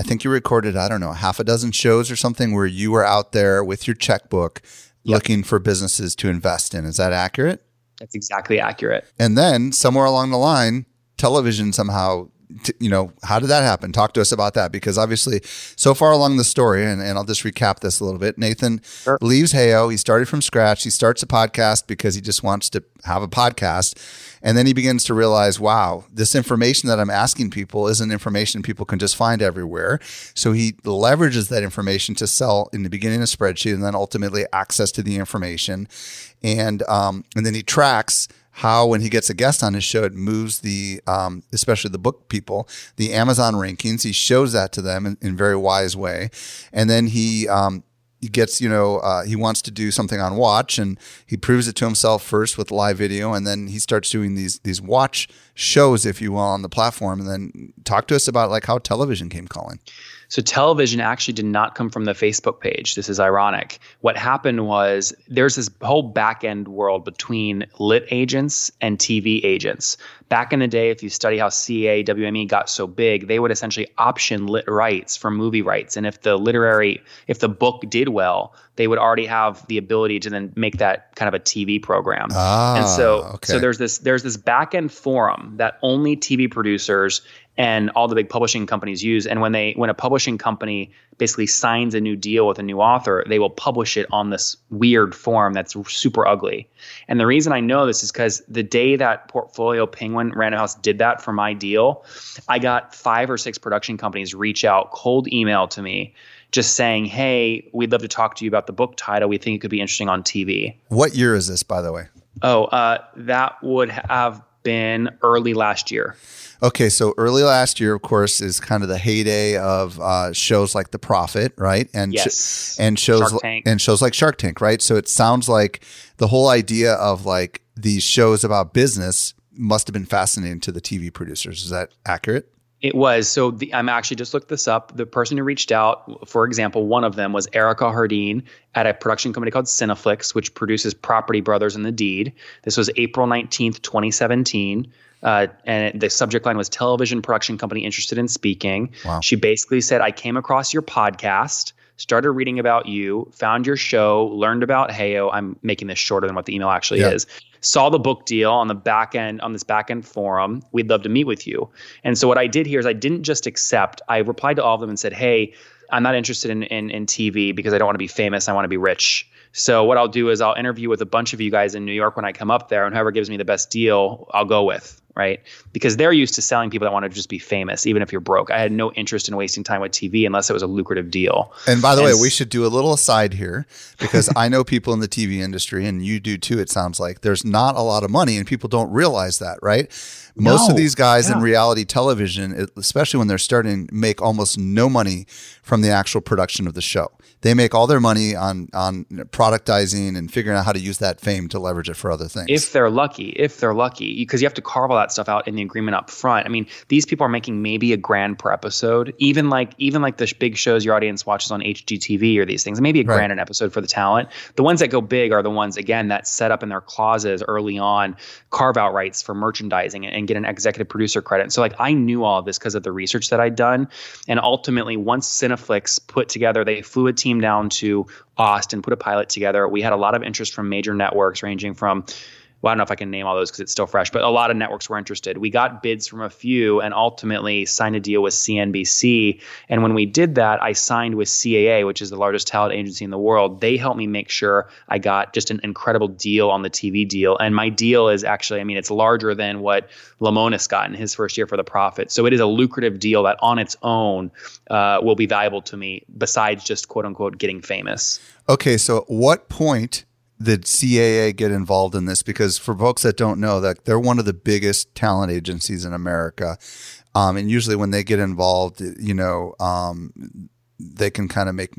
I think you recorded, I don't know, half a dozen shows or something where you were out there with your checkbook Yep. looking for businesses to invest in. Is that accurate? That's exactly accurate. And then somewhere along the line, television somehow, t- you know, how did that happen? Talk to us about that because obviously, so far along the story, and, and I'll just recap this a little bit. Nathan Sure. leaves Heyo. He started from scratch. He starts a podcast because he just wants to have a podcast. And then he begins to realize, wow, this information that I'm asking people isn't information people can just find everywhere. So he leverages that information to sell in the beginning a spreadsheet and then ultimately access to the information. And um, and then he tracks how when he gets a guest on his show, it moves the um, especially the book people, the Amazon rankings. He shows that to them in, in a very wise way, and then he um, he gets you know uh, he wants to do something on watch and he proves it to himself first with live video and then he starts doing these these watch shows if you will on the platform and then talk to us about like how television came calling So television actually did not come from the Facebook page. This is ironic. What happened was there's this whole back end world between lit agents and TV agents. Back in the day, if you study how CA, WME got so big, they would essentially option lit rights for movie rights. And if the literary, if the book did well, they would already have the ability to then make that kind of a TV program. ah and so okay so there's this there's this back end forum that only TV producers and all the big publishing companies use. And when they when a publishing company basically signs a new deal with a new author they will publish it on this weird form that's super ugly. And the reason i know this is because the day that portfolio penguin random house did that for my deal i got five or six production companies reach out cold email to me just saying hey we'd love to talk to you about the book title. We think it could be interesting on tv what year is this by the way? Oh, uh, that would have been early last year. Okay, so early last year, of course, is kind of the heyday of uh, shows like The Profit, right? And sh- Yes. and shows and shows like Shark Tank, right? So it sounds like the whole idea of like these shows about business must have been fascinating to the TV producers. Is that accurate? It was. So the, I'm actually just looked this up. The person who reached out, for example, one of them was Erica Hardeen at a production company called Cineflix, which produces Property Brothers and The Deed. This was April 19th, 2017. Uh, and the subject line was television production company interested in speaking. Wow. She basically said, I came across your podcast, started reading about you, found your show, learned about Heyo. I'm making this shorter than what the email actually Yeah. is. Saw the book deal on the back end on this back end forum. We'd love to meet with you. And so what I did here is I didn't just accept. I replied to all of them and said, "Hey, I'm not interested in in, in TV because I don't want to be famous. I want to be rich. So what I'll do is I'll interview with a bunch of you guys in New York when I come up there, and whoever gives me the best deal, I'll go with. Right? Because they're used to selling people that want to just be famous, even if you're broke. I had no interest in wasting time with TV unless it was a lucrative deal. And by the and way, we should do a little aside here because I know people in the TV industry, and you do too, it sounds like. There's not a lot of money, and people don't realize that, right? Most no, of these guys yeah. in reality television, especially when they're starting, make almost no money from the actual production of the show they make all their money on on productizing and figuring out how to use that fame to leverage it for other things. If they're lucky, if they're lucky, because you have to carve all that stuff out in the agreement up front. I mean, these people are making maybe a grand per episode, even like even like the big shows your audience watches on HGTV or these things, maybe a grand right. an episode for the talent. The ones that go big are the ones again that set up in their clauses early on, carve out rights for merchandising and, and get an executive producer credit. So like I knew all of this because of the research that I'd done, and ultimately once Cineflix put together, they flew a team down to Austin, put a pilot together. We had a lot of interest from major networks, ranging from well, I don't know if I can name all those because it's still fresh, but a lot of networks were interested. We got bids from a few and ultimately signed a deal with CNBC. And when we did that, I signed with CAA, which is the largest talent agency in the world. They helped me make sure I got just an incredible deal on the TV deal. And my deal is actually, I mean, it's larger than what Lemonis got in his first year for the profit. So it is a lucrative deal that on its own uh, will be valuable to me besides just quote unquote getting famous. Okay. So at what point did CAA get involved in this? Because for folks that don't know, that they're one of the biggest talent agencies in America, um, and usually when they get involved, you know, um, they can kind of make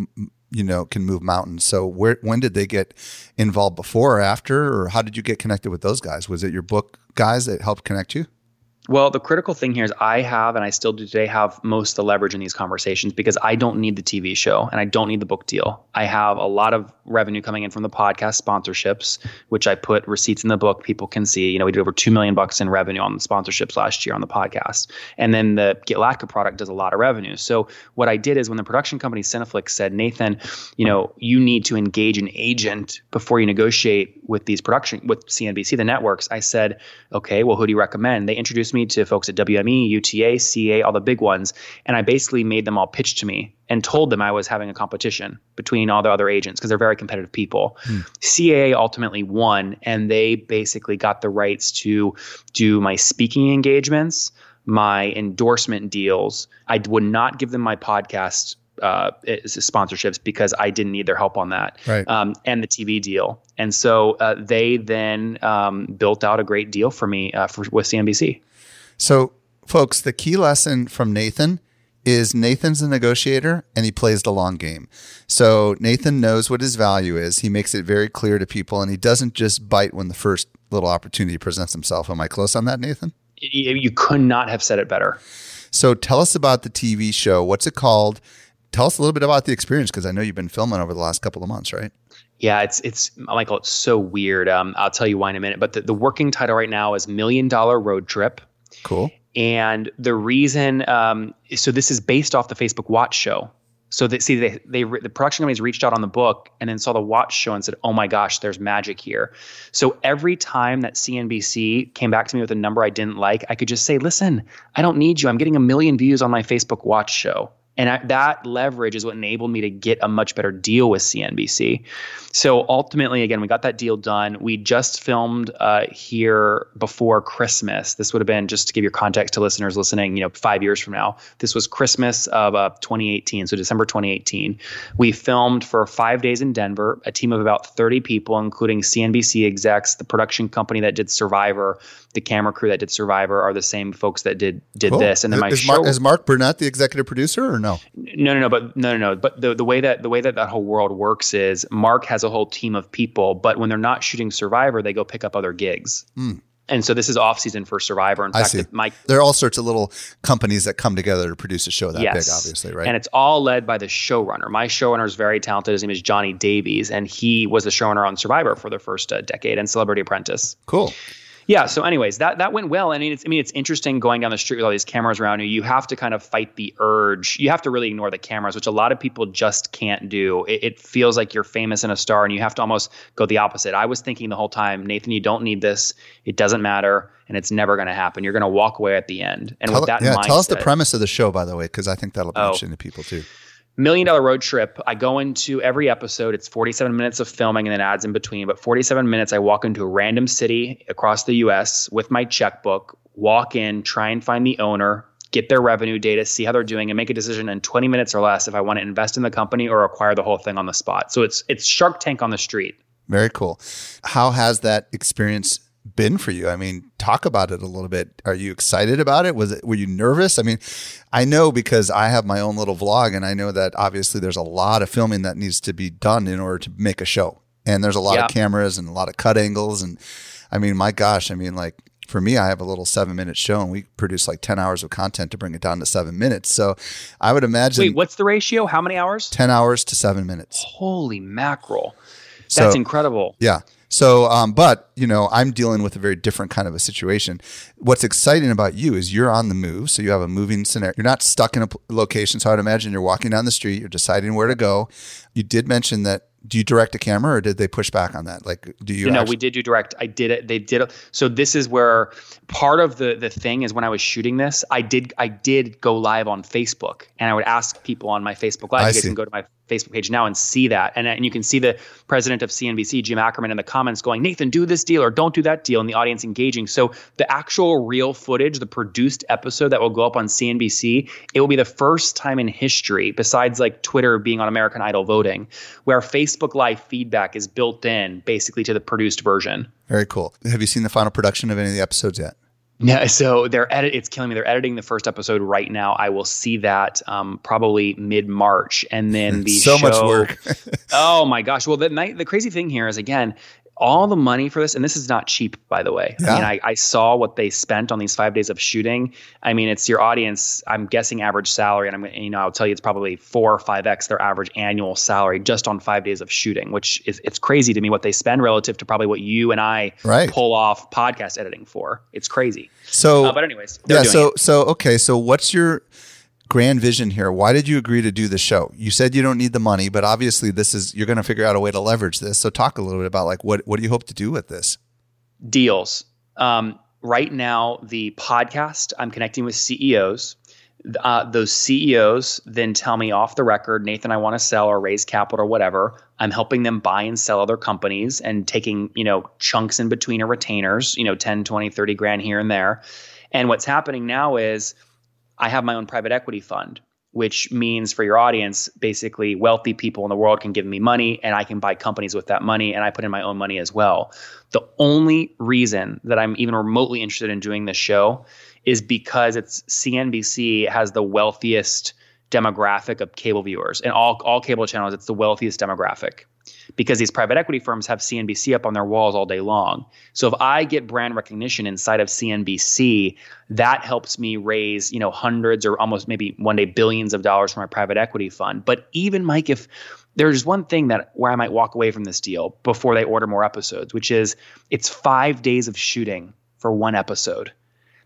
you know can move mountains. So where when did they get involved before or after, or how did you get connected with those guys? Was it your book guys that helped connect you? Well, the critical thing here is I have, and I still do today, have most of the leverage in these conversations because I don't need the TV show and I don't need the book deal. I have a lot of revenue coming in from the podcast sponsorships, which I put receipts in the book. People can see. You know, we did over two million bucks in revenue on the sponsorships last year on the podcast, and then the Latka product does a lot of revenue. So what I did is when the production company Cineflix said, Nathan, you know, you need to engage an agent before you negotiate with these production with CNBC, the networks. I said, okay, well, who do you recommend? They introduced me to folks at WME, UTA, CA, all the big ones. And I basically made them all pitch to me and told them I was having a competition between all the other agents because they're very competitive people. Hmm. CAA ultimately won, and they basically got the rights to do my speaking engagements, my endorsement deals. I would not give them my podcast uh, sponsorships because I didn't need their help on that, right. um, and the TV deal. And so uh, they then um, built out a great deal for me uh, for, with CNBC. So, folks, the key lesson from Nathan is Nathan's a negotiator and he plays the long game. So Nathan knows what his value is. He makes it very clear to people and he doesn't just bite when the first little opportunity presents himself. Am I close on that, Nathan? You could not have said it better. So tell us about the TV show. What's it called? Tell us a little bit about the experience because I know you've been filming over the last couple of months, right? Yeah, it's it's Michael. It's so weird. Um, I'll tell you why in a minute. But the, the working title right now is Million Dollar Road Trip. Cool. And the reason, um, so this is based off the Facebook Watch Show. So that see, they, they the production companies reached out on the book and then saw the watch show and said, "Oh my gosh, there's magic here." So every time that CNBC came back to me with a number I didn't like, I could just say, "Listen, I don't need you. I'm getting a million views on my Facebook Watch show." And I, that leverage is what enabled me to get a much better deal with CNBC. So ultimately, again, we got that deal done. We just filmed uh, here before Christmas. This would have been just to give your context to listeners listening. You know, five years from now. This was Christmas of uh, 2018, so December 2018. We filmed for five days in Denver. A team of about 30 people, including CNBC execs, the production company that did Survivor, the camera crew that did Survivor, are the same folks that did did cool. this. And then my is show Mark, is Mark Burnett the executive producer or no? No, no, no. But no, no, no. But the the way that the way that that whole world works is Mark has a whole team of people, but when they're not shooting Survivor, they go pick up other gigs. Mm. And so this is off season for Survivor. In I fact, see. Mike, there are all sorts of little companies that come together to produce a show that yes. big, obviously, right? And it's all led by the showrunner. My showrunner is very talented. His name is Johnny Davies, and he was the showrunner on Survivor for the first uh, decade and Celebrity Apprentice. Cool yeah. So, anyways, that that went well. I mean, it's I mean, it's interesting going down the street with all these cameras around you. You have to kind of fight the urge. You have to really ignore the cameras, which a lot of people just can't do. It, it feels like you're famous and a star, and you have to almost go the opposite. I was thinking the whole time, Nathan, you don't need this. It doesn't matter, and it's never going to happen. You're going to walk away at the end. And tell, with that, yeah, mindset, tell us the premise of the show, by the way, because I think that'll be oh, interesting to people too. Million dollar road trip. I go into every episode. It's 47 minutes of filming and then ads in between. But 47 minutes, I walk into a random city across the US with my checkbook, walk in, try and find the owner, get their revenue data, see how they're doing, and make a decision in 20 minutes or less if I want to invest in the company or acquire the whole thing on the spot. So it's it's Shark Tank on the street. Very cool. How has that experience been for you? I mean, talk about it a little bit. Are you excited about it? Was it were you nervous? I mean, I know because I have my own little vlog and I know that obviously there's a lot of filming that needs to be done in order to make a show. And there's a lot Yeah. of cameras and a lot of cut angles and I mean, my gosh, I mean like for me, I have a little seven minute show and we produce like 10 hours of content to bring it down to seven minutes. So I would imagine Wait, what's the ratio? How many hours? 10 hours to seven minutes. Holy mackerel. That's So- incredible. Yeah. So, um, but you know, I'm dealing with a very different kind of a situation. What's exciting about you is you're on the move, so you have a moving scenario. You're not stuck in a location. So I'd imagine you're walking down the street, you're deciding where to go. You did mention that. Do you direct a camera, or did they push back on that? Like, do you? no, actu- we did do direct. I did it. They did it. So this is where part of the the thing is when I was shooting this, I did I did go live on Facebook, and I would ask people on my Facebook Live. I you guys see. can go to my Facebook page now and see that, and and you can see the president of CNBC, Jim Ackerman, in the comments going, Nathan, do this deal or don't do that deal, and the audience engaging. So the actual real footage, the produced episode that will go up on CNBC, it will be the first time in history, besides like Twitter being on American Idol voting, where Facebook Live feedback is built in basically to the produced version. Very cool. Have you seen the final production of any of the episodes yet? Yeah, so they're edit. It's killing me. They're editing the first episode right now. I will see that um, probably mid March, and then the so much work. oh my gosh! Well, the night, the crazy thing here is again, all the money for this, and this is not cheap, by the way. I mean, I, I saw what they spent on these five days of shooting. I mean, it's your audience. I'm guessing average salary, and I'm you know I'll tell you it's probably four or five x their average annual salary just on five days of shooting, which is it's crazy to me what they spend relative to probably what you and I Right. pull off podcast editing for. It's crazy. So, Uh, but anyways, yeah. So, it. so okay. So, what's your grand vision here? Why did you agree to do the show? You said you don't need the money, but obviously, this is you're going to figure out a way to leverage this. So, talk a little bit about like what what do you hope to do with this? deals. Um, right now, the podcast, I'm connecting with CEOs. Uh, those CEOs then tell me off the record, Nathan, I want to sell or raise capital or whatever. I'm helping them buy and sell other companies and taking, you know, chunks in between or retainers, you know, 10, 20, 30 grand here and there. And what's happening now is I have my own private equity fund, which means for your audience, basically wealthy people in the world can give me money and I can buy companies with that money and I put in my own money as well. The only reason that I'm even remotely interested in doing this show is because it's CNBC has the wealthiest demographic of cable viewers and all all cable channels it's the wealthiest demographic because these private equity firms have CNBC up on their walls all day long. So if I get brand recognition inside of CNBC, that helps me raise, you know, hundreds or almost maybe one day billions of dollars for my private equity fund. But even Mike, if there's one thing that where I might walk away from this deal before they order more episodes, which is it's five days of shooting for one episode.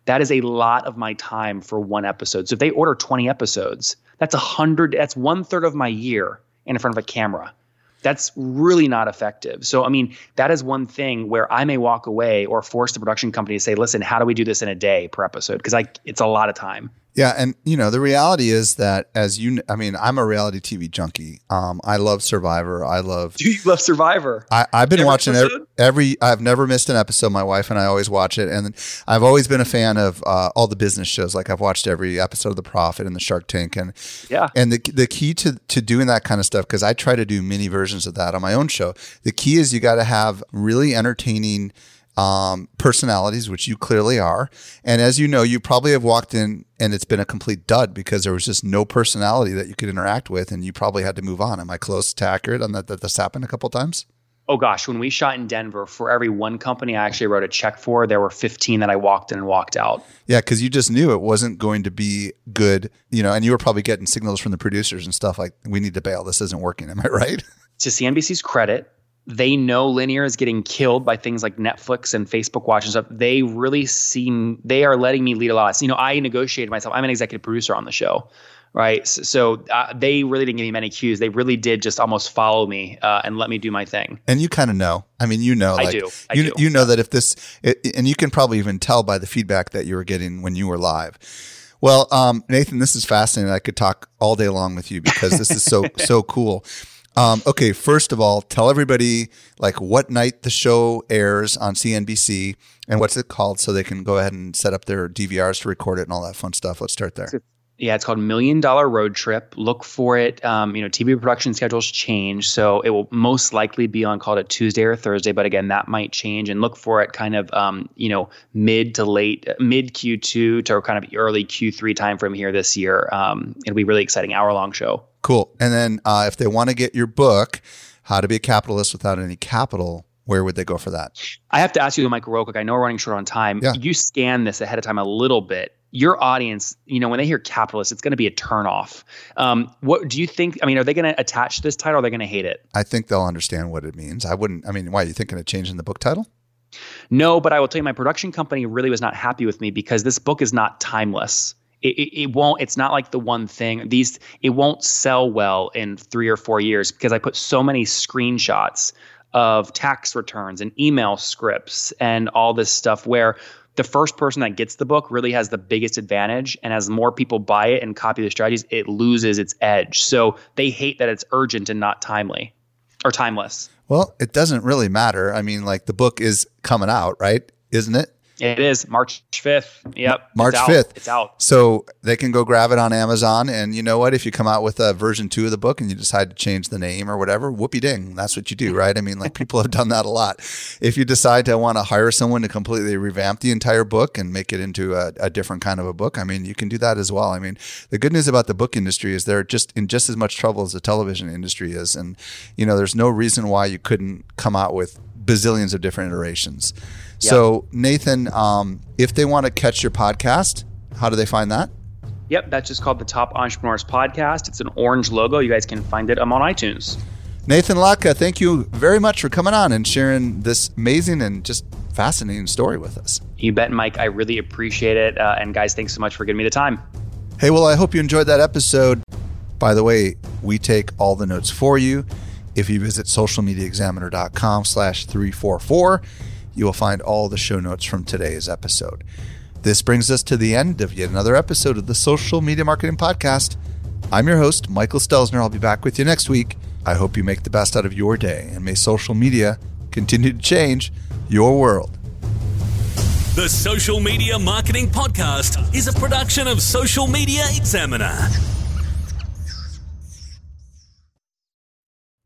That is a lot of my time for one episode. So if they order 20 episodes, that's a hundred, that's one third of my year in front of a camera. That's really not effective. So, I mean, that is one thing where I may walk away or force the production company to say, listen, how do we do this in a day per episode? Because it's a lot of time. Yeah, and you know the reality is that as you, I mean, I'm a reality TV junkie. Um, I love Survivor. I love. Do you love Survivor? I, I've been Every watching every, every. I've never missed an episode. My wife and I always watch it, and I've always been a fan of uh, all the business shows. Like I've watched every episode of The Profit and The Shark Tank, and Yeah. and the the key to to doing that kind of stuff because I try to do mini versions of that on my own show. The key is you got to have really entertaining um, personalities, which you clearly are. And as you know, you probably have walked in and it's been a complete dud because there was just no personality that you could interact with, and you probably had to move on. Am I close to accurate on that? That this happened a couple times. Oh gosh, when we shot in Denver, for every one company I actually wrote a check for, there were 15 that I walked in and walked out. Yeah, because you just knew it wasn't going to be good, you know, and you were probably getting signals from the producers and stuff like, "We need to bail. This isn't working." Am I right? to CNBC's credit, they know linear is getting killed by things like Netflix and Facebook Watch and stuff. They really seem they are letting me lead a lot. So, you know, I negotiated myself. I'm an executive producer on the show, right? So, so uh, they really didn't give me many cues. They really did just almost follow me uh, and let me do my thing. And you kind of know. I mean, you know, I like, do. I you do. you know that if this, it, and you can probably even tell by the feedback that you were getting when you were live. Well, um, Nathan, this is fascinating. I could talk all day long with you because this is so so cool. Um, okay, first of all, tell everybody like what night the show airs on CNBC and what's it called, so they can go ahead and set up their DVRs to record it and all that fun stuff. Let's start there. Yeah, it's called Million Dollar Road Trip. Look for it. Um, you know, TV production schedules change, so it will most likely be on called a Tuesday or Thursday. But again, that might change. And look for it kind of um, you know mid to late mid Q2 to kind of early Q3 timeframe here this year. Um, it'll be really exciting, hour long show. Cool. And then uh, if they want to get your book, How to Be a Capitalist Without Any Capital, where would they go for that? I have to ask you, Michael, real quick. I know we're running short on time. Yeah. You scan this ahead of time a little bit. Your audience, you know, when they hear capitalist, it's going to be a turnoff. Um, what do you think? I mean, are they going to attach this title? or Are they going to hate it? I think they'll understand what it means. I wouldn't. I mean, why are you thinking of changing the book title? No, but I will tell you, my production company really was not happy with me because this book is not timeless. It, it, it won't. It's not like the one thing. These it won't sell well in three or four years because I put so many screenshots of tax returns and email scripts and all this stuff where the first person that gets the book really has the biggest advantage and as more people buy it and copy the strategies it loses its edge so they hate that it's urgent and not timely or timeless Well, it doesn't really matter. I mean, like the book is coming out, right? Isn't it? It is march 5th yep March it's 5th. it's out So they can go grab it on Amazon. And you know what? If you come out with a version two of the book and you decide to change the name or whatever, whoopee ding. That's what you do, right? I mean, like people have done that a lot. If you decide to want to hire someone to completely revamp the entire book and make it into a, a different kind of a book, I mean, you can do that as well. I mean, the good news about the book industry is they're just in just as much trouble as the television industry is. And, you know, there's no reason why you couldn't come out with bazillions of different iterations. So, Nathan, um, if they want to catch your podcast, how do they find that? yep that's just called the top entrepreneurs podcast it's an orange logo you guys can find it i'm on itunes Nathan Latka, thank you very much for coming on and sharing this amazing and just fascinating story with us. you bet mike i really appreciate it uh, and guys thanks so much for giving me the time Hey, well, I hope you enjoyed that episode. By the way, we take all the notes for you. If you visit socialmediaexaminer.com slash 344, you will find all the show notes from today's episode. This brings us to the end of yet another episode of the Social Media Marketing Podcast. I'm your host, Michael Stelzner. I'll be back with you next week. I hope you make the best out of your day and may social media continue to change your world. The Social Media Marketing Podcast is a production of Social Media Examiner.